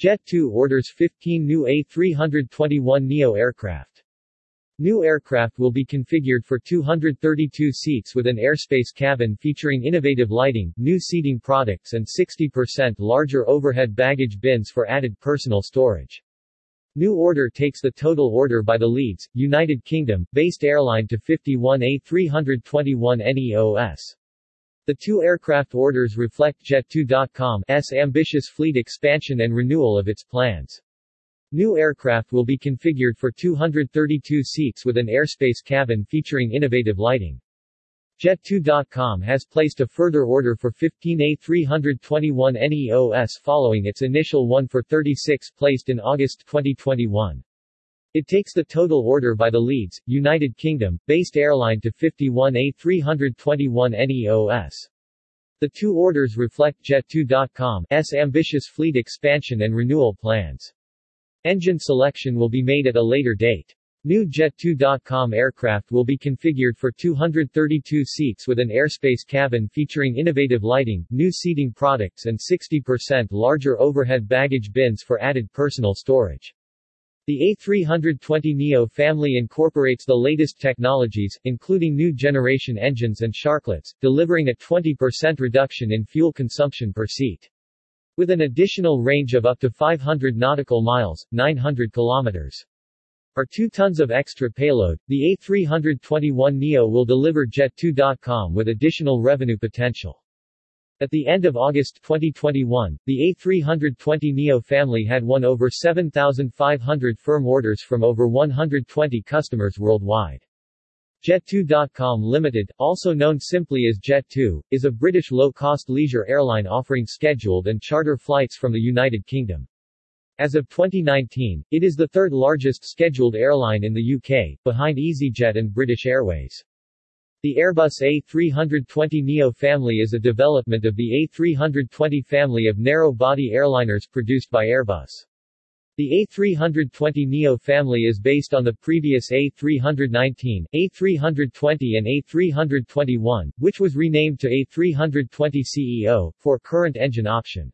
Jet2 orders 15 new A321neo aircraft. New aircraft will be configured for 232 seats with an airspace cabin featuring innovative lighting, new seating products and 60% larger overhead baggage bins for added personal storage. New order takes the total order by the Leeds, United Kingdom, based airline to 51 A321 NEOS. The two aircraft orders reflect Jet2.com's ambitious fleet expansion and renewal of its plans. New aircraft will be configured for 232 seats with an airspace cabin featuring innovative lighting. Jet2.com has placed a further order for 15 A321 NEOS following its initial one for 36 placed in August 2021. It takes the total order by the Leeds, United Kingdom, based airline to 51 A321 NEOS. The two orders reflect Jet2.com's ambitious fleet expansion and renewal plans. Engine selection will be made at a later date. New Jet2.com aircraft will be configured for 232 seats with an airspace cabin featuring innovative lighting, new seating products and 60% larger overhead baggage bins for added personal storage. The A320neo family incorporates the latest technologies, including new generation engines and sharklets, delivering a 20% reduction in fuel consumption per seat. With an additional range of up to 500 nautical miles, 900 kilometers, or 2 tons of extra payload, the A321neo will deliver Jet2.com with additional revenue potential. At the end of August 2021, the A320neo family had won over 7,500 firm orders from over 120 customers worldwide. Jet2.com Limited, also known simply as Jet2, is a British low-cost leisure airline offering scheduled and charter flights from the United Kingdom. As of 2019, it is the third largest scheduled airline in the UK, behind EasyJet and British Airways. The Airbus A320neo family is a development of the A320 family of narrow-body airliners produced by Airbus. The A320neo family is based on the previous A319, A320 and A321, which was renamed to A320ceo, for current engine option.